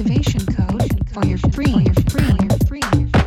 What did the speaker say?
Activation code for your free, free, free,